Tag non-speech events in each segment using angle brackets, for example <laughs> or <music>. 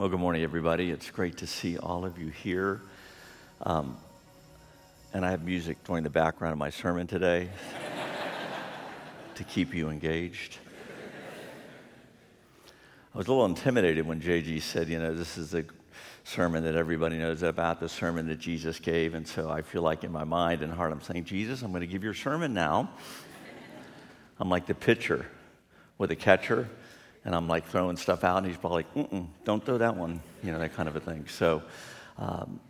Well, good morning, everybody. It's great to see all of you here. Um, and I have music during the background of my sermon today <laughs> to keep you engaged. I was a little intimidated when JG said, you know, this is the sermon that everybody knows about, the sermon that Jesus gave. And so I feel like in my mind and heart, I'm saying, Jesus, I'm going to give your sermon now. I'm like the pitcher with a catcher, and I'm like throwing stuff out, and he's probably like, don't throw that one, you know, that kind of a thing. So um,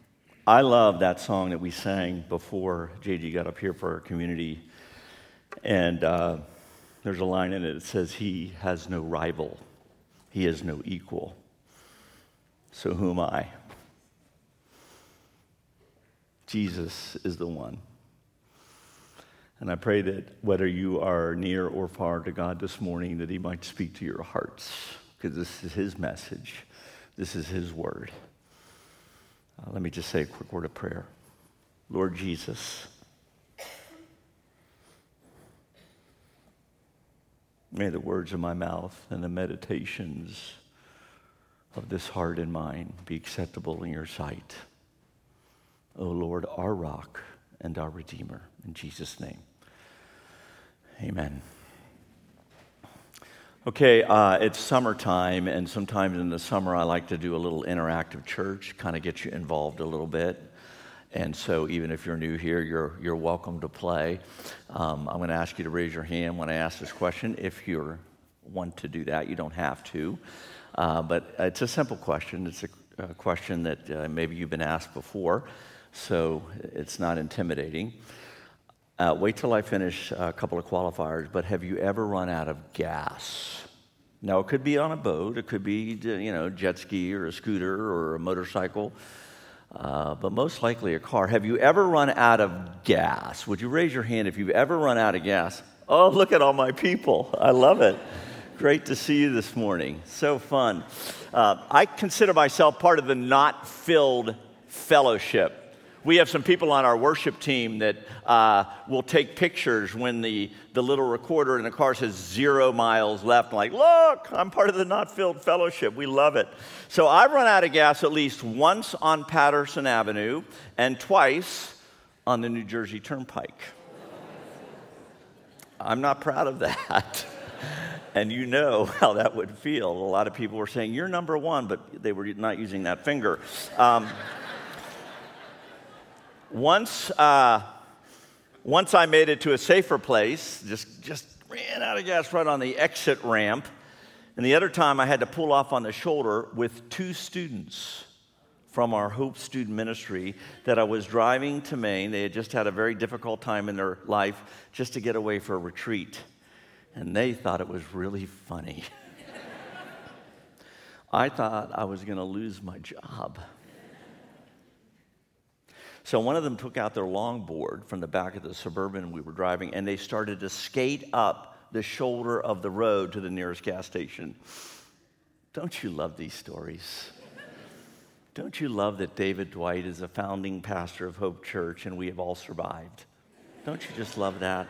I love that song that we sang before JG got up here for our community. And uh, there's a line in it that says, He has no rival, He has no equal. So who am I? Jesus is the one. And I pray that whether you are near or far to God this morning, that He might speak to your hearts, because this is His message, this is His word. Uh, let me just say a quick word of prayer. Lord Jesus, may the words of my mouth and the meditations of this heart and mind be acceptable in your sight. O Lord, our rock and our Redeemer. In Jesus' name. Amen. Okay, uh, it's summertime, and sometimes in the summer I like to do a little interactive church, kind of get you involved a little bit. And so, even if you're new here, you're, you're welcome to play. Um, I'm going to ask you to raise your hand when I ask this question. If you want to do that, you don't have to. Uh, but it's a simple question. It's a, a question that uh, maybe you've been asked before, so it's not intimidating. Uh, wait till I finish a couple of qualifiers, but have you ever run out of gas? Now, it could be on a boat, it could be, you know, jet ski or a scooter or a motorcycle, uh, but most likely a car. Have you ever run out of gas? Would you raise your hand if you've ever run out of gas? Oh, look at all my people. I love it. Great to see you this morning. So fun. Uh, I consider myself part of the not filled fellowship we have some people on our worship team that uh, will take pictures when the, the little recorder in the car says zero miles left. I'm like, look, I'm part of the not filled fellowship. We love it. So I've run out of gas at least once on Patterson Avenue and twice on the New Jersey Turnpike. I'm not proud of that. <laughs> and you know how that would feel. A lot of people were saying, You're number one, but they were not using that finger. Um, once, uh, once I made it to a safer place, just, just ran out of gas right on the exit ramp. And the other time I had to pull off on the shoulder with two students from our Hope Student Ministry that I was driving to Maine. They had just had a very difficult time in their life just to get away for a retreat. And they thought it was really funny. <laughs> I thought I was going to lose my job. So one of them took out their longboard from the back of the suburban we were driving, and they started to skate up the shoulder of the road to the nearest gas station. Don't you love these stories? Don't you love that David Dwight is a founding pastor of Hope Church and we have all survived? Don't you just love that?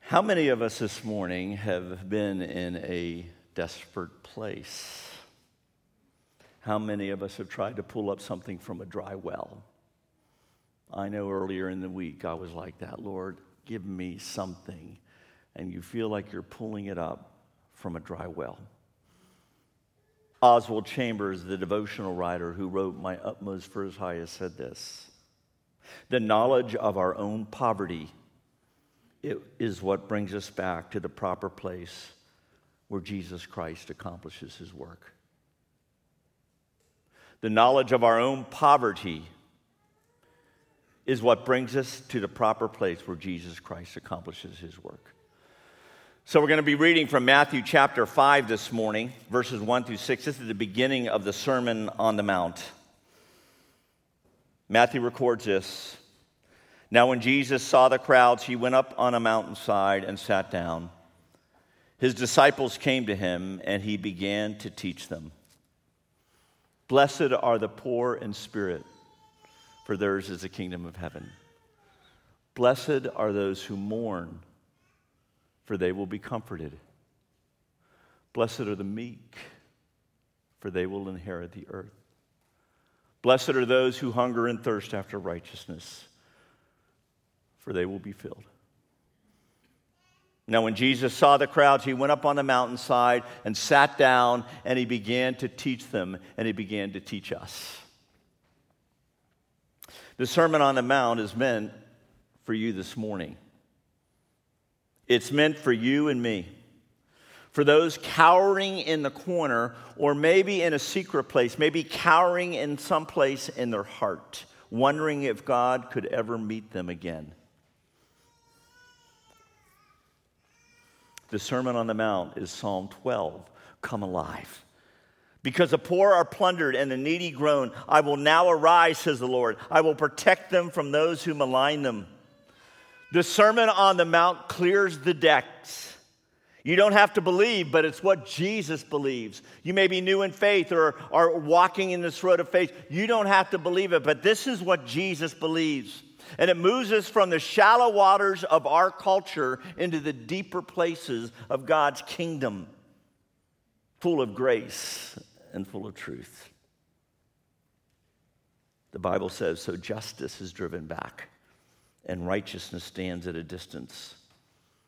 How many of us this morning have been in a desperate place? How many of us have tried to pull up something from a dry well? I know earlier in the week I was like that, Lord, give me something. And you feel like you're pulling it up from a dry well. Oswald Chambers, the devotional writer who wrote My Utmost for His Highest, said this The knowledge of our own poverty is what brings us back to the proper place where Jesus Christ accomplishes his work the knowledge of our own poverty is what brings us to the proper place where Jesus Christ accomplishes his work. So, we're going to be reading from Matthew chapter 5 this morning, verses 1 through 6. This is the beginning of the Sermon on the Mount. Matthew records this. Now, when Jesus saw the crowds, he went up on a mountainside and sat down. His disciples came to him, and he began to teach them. Blessed are the poor in spirit, for theirs is the kingdom of heaven. Blessed are those who mourn, for they will be comforted. Blessed are the meek, for they will inherit the earth. Blessed are those who hunger and thirst after righteousness, for they will be filled. Now, when Jesus saw the crowds, he went up on the mountainside and sat down, and he began to teach them, and he began to teach us. The Sermon on the Mount is meant for you this morning. It's meant for you and me. For those cowering in the corner, or maybe in a secret place, maybe cowering in some place in their heart, wondering if God could ever meet them again. The Sermon on the Mount is Psalm 12 Come alive. Because the poor are plundered and the needy groan, I will now arise, says the Lord. I will protect them from those who malign them. The Sermon on the Mount clears the decks. You don't have to believe, but it's what Jesus believes. You may be new in faith or are walking in this road of faith. You don't have to believe it, but this is what Jesus believes. And it moves us from the shallow waters of our culture into the deeper places of God's kingdom, full of grace and full of truth. The Bible says, so justice is driven back and righteousness stands at a distance.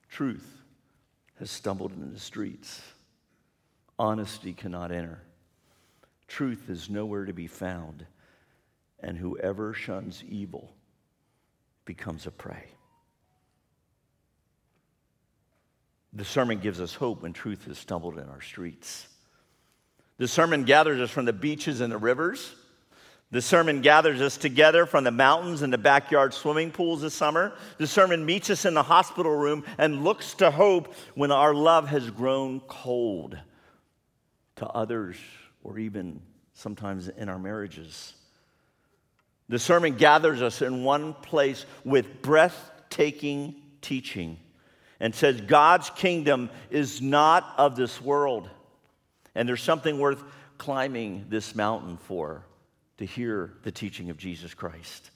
Truth has stumbled into the streets. Honesty cannot enter. Truth is nowhere to be found. And whoever shuns evil becomes a prey. The sermon gives us hope when truth has stumbled in our streets. The sermon gathers us from the beaches and the rivers. The sermon gathers us together from the mountains and the backyard swimming pools this summer. The sermon meets us in the hospital room and looks to hope when our love has grown cold to others or even sometimes in our marriages. The sermon gathers us in one place with breathtaking teaching and says God's kingdom is not of this world. And there's something worth climbing this mountain for to hear the teaching of Jesus Christ.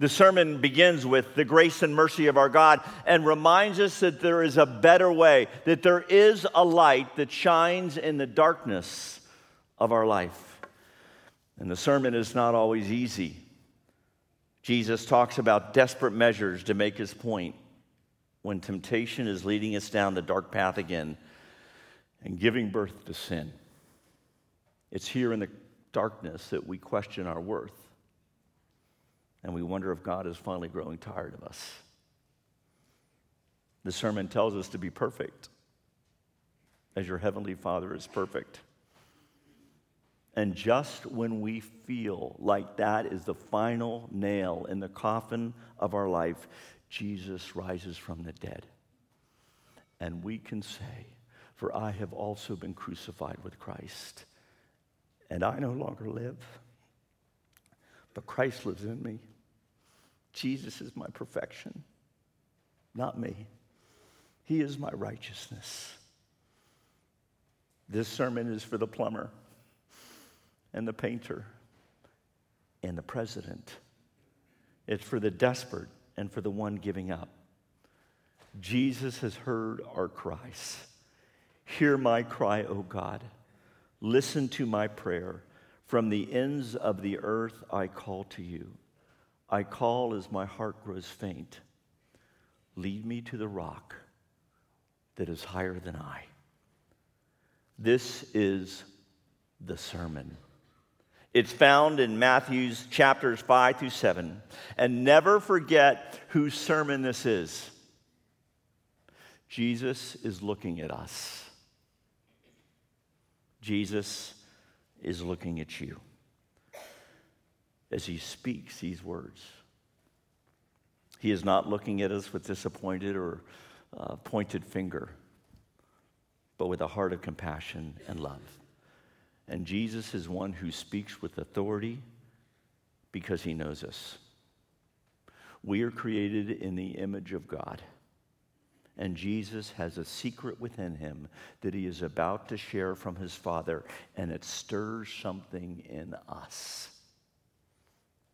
The sermon begins with the grace and mercy of our God and reminds us that there is a better way, that there is a light that shines in the darkness of our life. And the sermon is not always easy. Jesus talks about desperate measures to make his point when temptation is leading us down the dark path again and giving birth to sin. It's here in the darkness that we question our worth and we wonder if God is finally growing tired of us. The sermon tells us to be perfect as your heavenly Father is perfect. And just when we feel like that is the final nail in the coffin of our life, Jesus rises from the dead. And we can say, For I have also been crucified with Christ, and I no longer live, but Christ lives in me. Jesus is my perfection, not me. He is my righteousness. This sermon is for the plumber and the painter and the president. It's for the desperate and for the one giving up. Jesus has heard our cries. Hear my cry, O God. Listen to my prayer. From the ends of the earth I call to you. I call as my heart grows faint. Lead me to the rock that is higher than I. This is the sermon. It's found in Matthew's chapters 5 through 7. And never forget whose sermon this is. Jesus is looking at us. Jesus is looking at you as he speaks these words. He is not looking at us with disappointed or uh, pointed finger, but with a heart of compassion and love. And Jesus is one who speaks with authority because he knows us. We are created in the image of God. And Jesus has a secret within him that he is about to share from his Father, and it stirs something in us.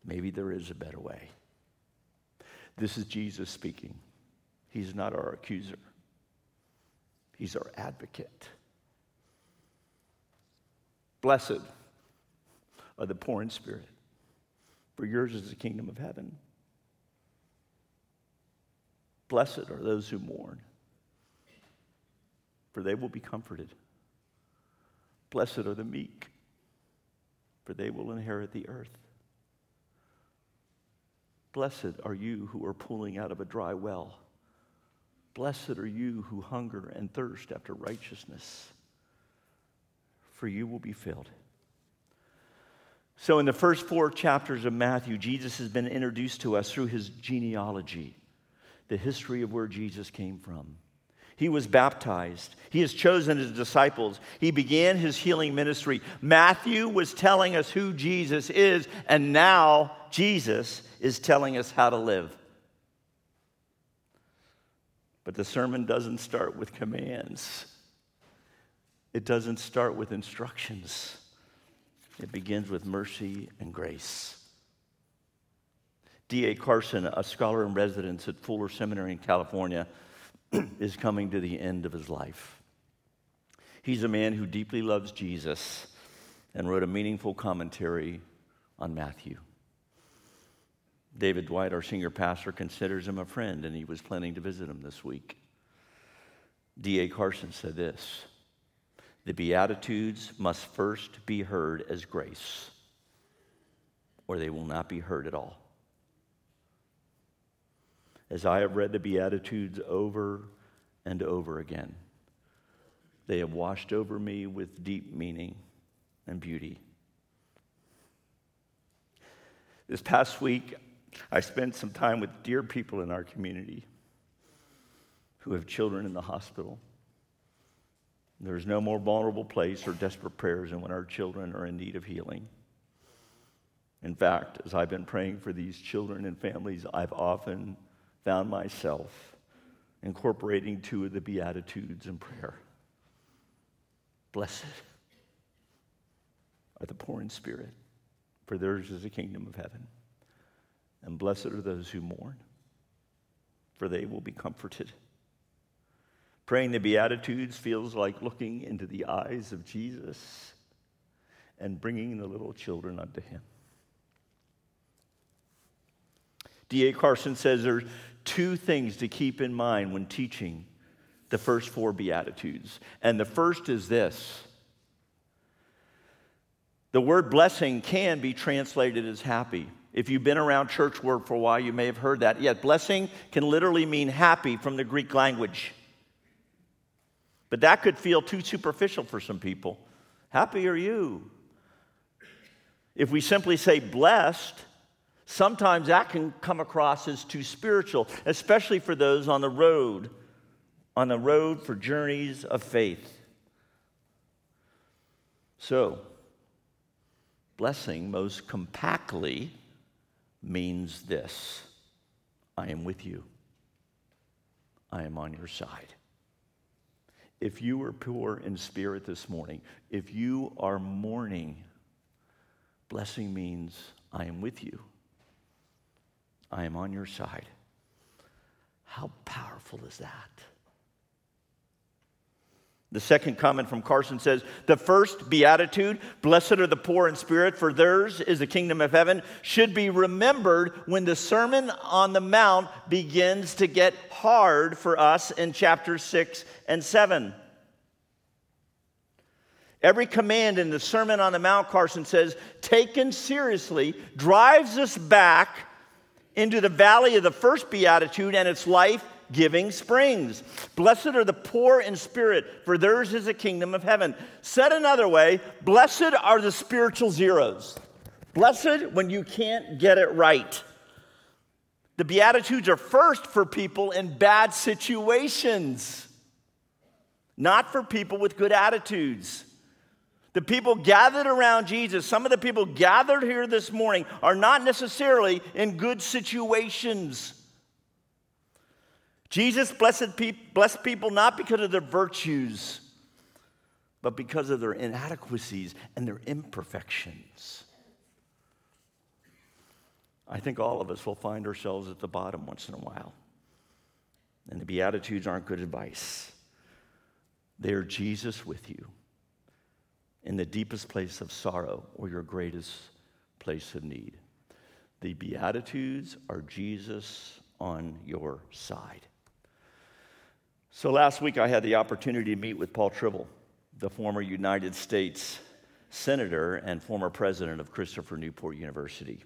Maybe there is a better way. This is Jesus speaking. He's not our accuser, he's our advocate. Blessed are the poor in spirit, for yours is the kingdom of heaven. Blessed are those who mourn, for they will be comforted. Blessed are the meek, for they will inherit the earth. Blessed are you who are pulling out of a dry well. Blessed are you who hunger and thirst after righteousness, for you will be filled. So, in the first four chapters of Matthew, Jesus has been introduced to us through his genealogy, the history of where Jesus came from. He was baptized. He has chosen his disciples. He began his healing ministry. Matthew was telling us who Jesus is, and now Jesus is telling us how to live. But the sermon doesn't start with commands, it doesn't start with instructions. It begins with mercy and grace. D.A. Carson, a scholar in residence at Fuller Seminary in California, <clears throat> is coming to the end of his life. He's a man who deeply loves Jesus and wrote a meaningful commentary on Matthew. David Dwight, our senior pastor, considers him a friend, and he was planning to visit him this week. D.A. Carson said this the Beatitudes must first be heard as grace, or they will not be heard at all. As I have read the Beatitudes over and over again, they have washed over me with deep meaning and beauty. This past week, I spent some time with dear people in our community who have children in the hospital. There's no more vulnerable place or desperate prayers than when our children are in need of healing. In fact, as I've been praying for these children and families, I've often found myself incorporating two of the Beatitudes in prayer. Blessed are the poor in spirit, for theirs is the kingdom of heaven. And blessed are those who mourn, for they will be comforted. Praying the Beatitudes feels like looking into the eyes of Jesus and bringing the little children unto him. D.A. Carson says there's two things to keep in mind when teaching the first four Beatitudes. And the first is this the word blessing can be translated as happy. If you've been around church word for a while, you may have heard that. Yet, blessing can literally mean happy from the Greek language. But that could feel too superficial for some people. Happy are you? If we simply say blessed, sometimes that can come across as too spiritual, especially for those on the road, on the road for journeys of faith. So, blessing most compactly means this I am with you, I am on your side. If you are poor in spirit this morning, if you are mourning, blessing means I am with you. I am on your side. How powerful is that? The second comment from Carson says the first beatitude, blessed are the poor in spirit, for theirs is the kingdom of heaven, should be remembered when the Sermon on the Mount begins to get hard for us in chapter 6 and 7. Every command in the Sermon on the Mount, Carson says, taken seriously, drives us back into the valley of the first beatitude and its life giving springs. Blessed are the poor in spirit, for theirs is the kingdom of heaven. Said another way, blessed are the spiritual zeros. Blessed when you can't get it right. The Beatitudes are first for people in bad situations, not for people with good attitudes. The people gathered around Jesus, some of the people gathered here this morning, are not necessarily in good situations. Jesus blessed, pe- blessed people not because of their virtues, but because of their inadequacies and their imperfections. I think all of us will find ourselves at the bottom once in a while. And the Beatitudes aren't good advice. They're Jesus with you in the deepest place of sorrow or your greatest place of need. The Beatitudes are Jesus on your side. So last week I had the opportunity to meet with Paul Trible, the former United States Senator and former president of Christopher Newport University.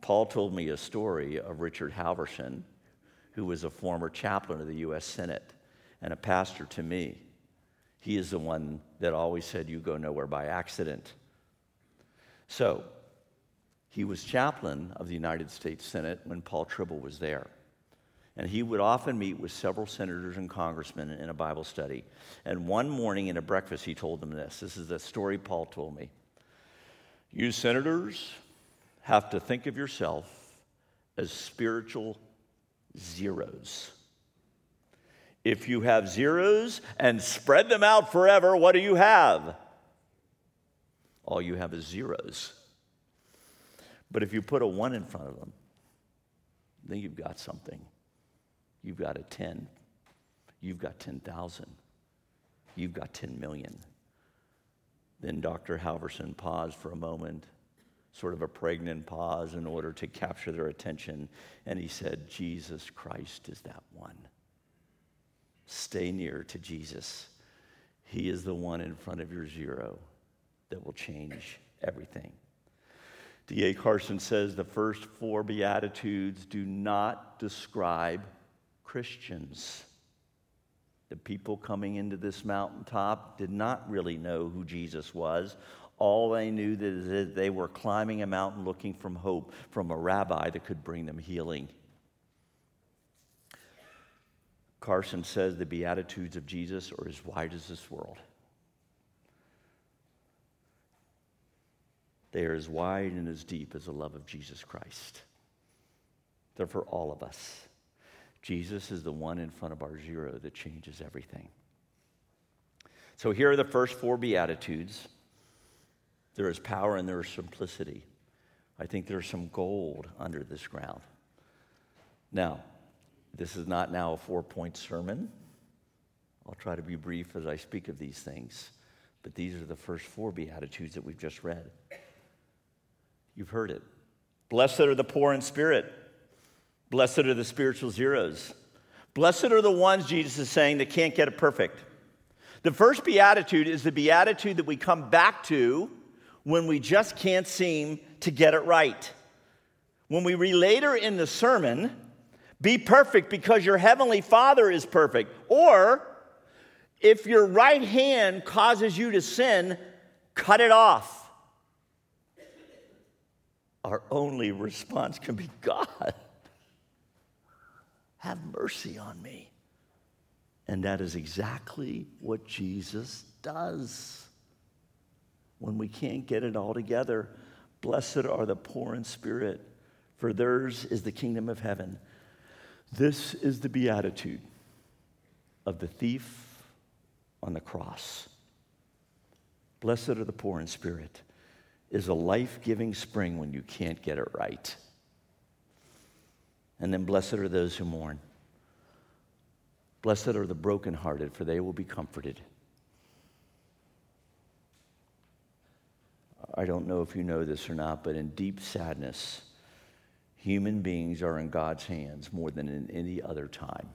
Paul told me a story of Richard Halverson, who was a former chaplain of the U.S. Senate and a pastor to me. He is the one that always said, You go nowhere by accident. So, he was chaplain of the United States Senate when Paul Trible was there. And he would often meet with several senators and congressmen in a Bible study. And one morning in a breakfast, he told them this. This is the story Paul told me. You senators have to think of yourself as spiritual zeros. If you have zeros and spread them out forever, what do you have? All you have is zeros. But if you put a one in front of them, then you've got something. You've got a 10. You've got 10,000. You've got 10 million. Then Dr. Halverson paused for a moment, sort of a pregnant pause in order to capture their attention, and he said, Jesus Christ is that one. Stay near to Jesus. He is the one in front of your zero that will change everything. D.A. Carson says the first four Beatitudes do not describe Christians. The people coming into this mountaintop did not really know who Jesus was. All they knew is that they were climbing a mountain looking for hope from a rabbi that could bring them healing. Carson says the Beatitudes of Jesus are as wide as this world. They are as wide and as deep as the love of Jesus Christ. They're for all of us. Jesus is the one in front of our zero that changes everything. So here are the first four Beatitudes there is power and there is simplicity. I think there's some gold under this ground. Now, this is not now a four point sermon. I'll try to be brief as I speak of these things, but these are the first four Beatitudes that we've just read. You've heard it. Blessed are the poor in spirit. Blessed are the spiritual zeros. Blessed are the ones, Jesus is saying, that can't get it perfect. The first beatitude is the beatitude that we come back to when we just can't seem to get it right. When we read later in the sermon, be perfect because your heavenly Father is perfect. Or, if your right hand causes you to sin, cut it off. Our only response can be God, have mercy on me. And that is exactly what Jesus does. When we can't get it all together, blessed are the poor in spirit, for theirs is the kingdom of heaven. This is the beatitude of the thief on the cross. Blessed are the poor in spirit is a life giving spring when you can't get it right. And then blessed are those who mourn. Blessed are the brokenhearted, for they will be comforted. I don't know if you know this or not, but in deep sadness, Human beings are in God's hands more than in any other time.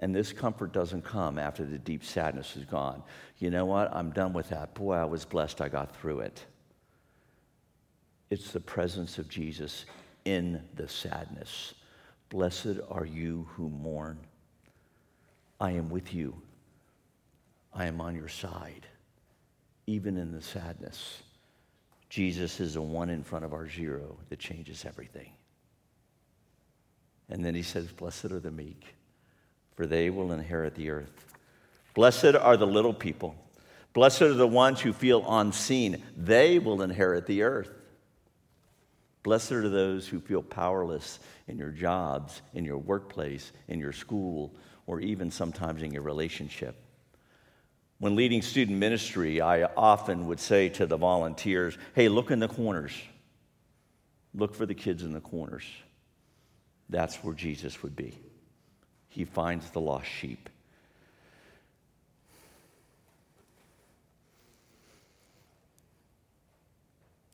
And this comfort doesn't come after the deep sadness is gone. You know what? I'm done with that. Boy, I was blessed I got through it. It's the presence of Jesus in the sadness. Blessed are you who mourn. I am with you. I am on your side, even in the sadness. Jesus is the one in front of our zero that changes everything. And then he says, Blessed are the meek, for they will inherit the earth. Blessed are the little people. Blessed are the ones who feel unseen. They will inherit the earth. Blessed are those who feel powerless in your jobs, in your workplace, in your school, or even sometimes in your relationship. When leading student ministry, I often would say to the volunteers, hey, look in the corners. Look for the kids in the corners. That's where Jesus would be. He finds the lost sheep.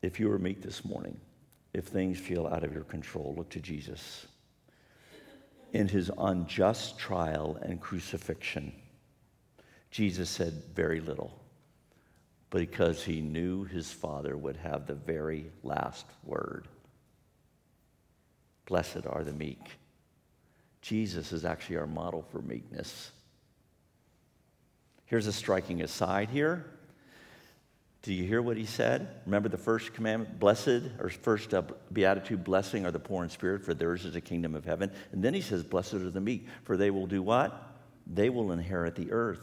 If you were meek this morning, if things feel out of your control, look to Jesus. In his unjust trial and crucifixion, Jesus said very little, because he knew his Father would have the very last word. Blessed are the meek. Jesus is actually our model for meekness. Here's a striking aside here. Do you hear what he said? Remember the first commandment, blessed, or first uh, beatitude, blessing are the poor in spirit, for theirs is the kingdom of heaven. And then he says, blessed are the meek, for they will do what? They will inherit the earth.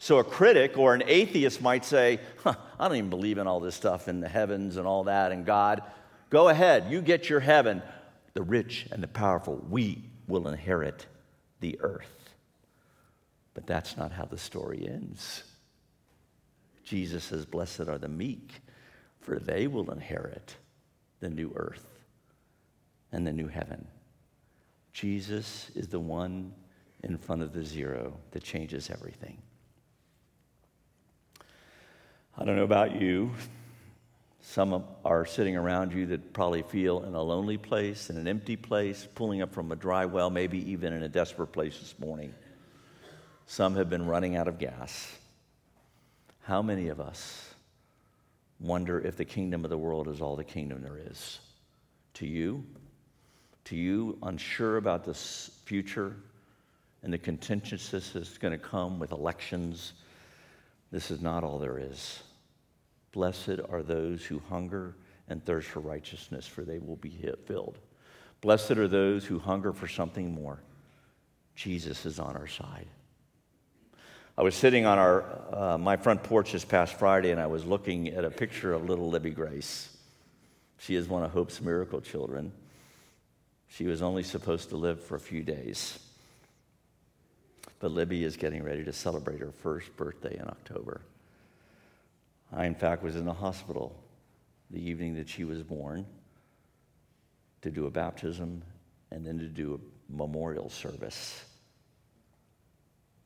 So a critic or an atheist might say, huh, I don't even believe in all this stuff in the heavens and all that and God. Go ahead, you get your heaven. The rich and the powerful, we will inherit the earth. But that's not how the story ends. Jesus says, Blessed are the meek, for they will inherit the new earth and the new heaven. Jesus is the one in front of the zero that changes everything. I don't know about you. Some are sitting around you that probably feel in a lonely place, in an empty place, pulling up from a dry well, maybe even in a desperate place this morning. Some have been running out of gas. How many of us wonder if the kingdom of the world is all the kingdom there is? To you? To you, unsure about the future and the contentiousness that's going to come with elections? This is not all there is. Blessed are those who hunger and thirst for righteousness, for they will be filled. Blessed are those who hunger for something more. Jesus is on our side. I was sitting on our, uh, my front porch this past Friday and I was looking at a picture of little Libby Grace. She is one of Hope's miracle children. She was only supposed to live for a few days. But Libby is getting ready to celebrate her first birthday in October. I, in fact, was in the hospital the evening that she was born to do a baptism and then to do a memorial service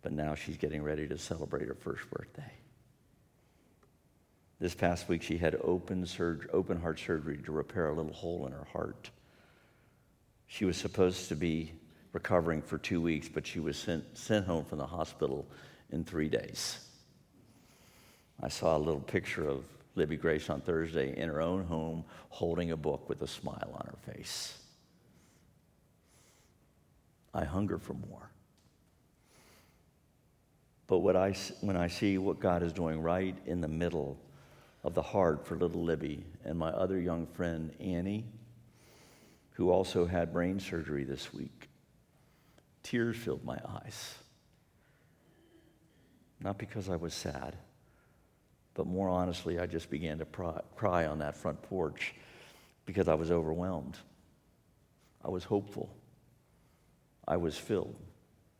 but now she's getting ready to celebrate her first birthday. This past week, she had open, surgery, open heart surgery to repair a little hole in her heart. She was supposed to be recovering for two weeks, but she was sent, sent home from the hospital in three days. I saw a little picture of Libby Grace on Thursday in her own home holding a book with a smile on her face. I hunger for more. But what I, when I see what God is doing right in the middle of the heart for little Libby and my other young friend, Annie, who also had brain surgery this week, tears filled my eyes. Not because I was sad, but more honestly, I just began to cry on that front porch because I was overwhelmed. I was hopeful. I was filled.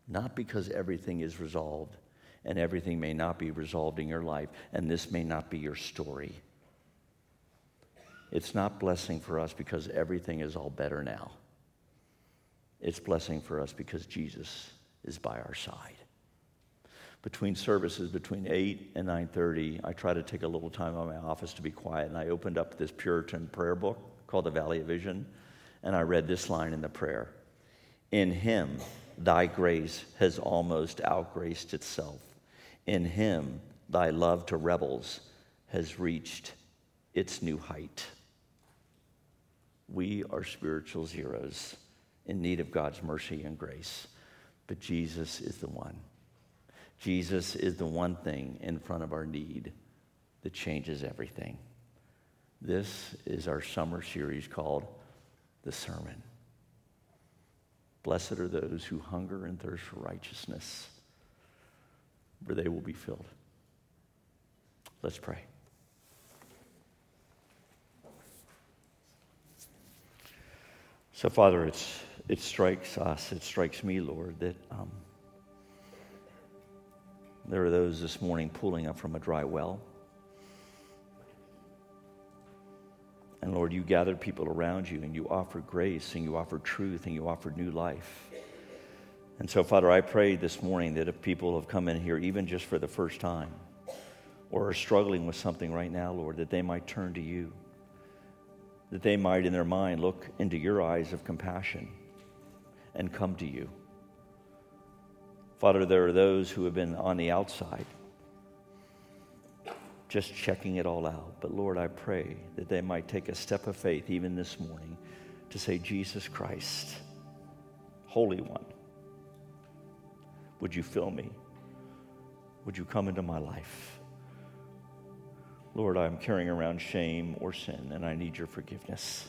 Not because everything is resolved, and everything may not be resolved in your life, and this may not be your story. It's not blessing for us because everything is all better now. It's blessing for us because Jesus is by our side. Between services, between 8 and 9:30, I try to take a little time out of my office to be quiet, and I opened up this Puritan prayer book called The Valley of Vision, and I read this line in the prayer. In him, thy grace has almost outgraced itself. In him, thy love to rebels has reached its new height. We are spiritual zeros in need of God's mercy and grace, but Jesus is the one. Jesus is the one thing in front of our need that changes everything. This is our summer series called The Sermon. Blessed are those who hunger and thirst for righteousness where they will be filled. Let's pray. So, Father, it's, it strikes us, it strikes me, Lord, that um, there are those this morning pulling up from a dry well. And Lord, you gathered people around you and you offered grace and you offered truth and you offered new life. And so, Father, I pray this morning that if people have come in here, even just for the first time, or are struggling with something right now, Lord, that they might turn to you. that they might, in their mind, look into your eyes of compassion and come to you. Father, there are those who have been on the outside, just checking it all out. But Lord, I pray that they might take a step of faith even this morning to say, Jesus Christ, Holy One, would you fill me? Would you come into my life? Lord, I'm carrying around shame or sin, and I need your forgiveness.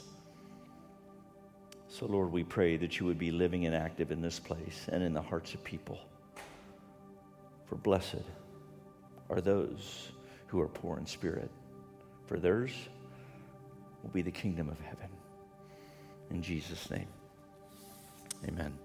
So, Lord, we pray that you would be living and active in this place and in the hearts of people. For blessed are those who are poor in spirit, for theirs will be the kingdom of heaven. In Jesus' name, amen.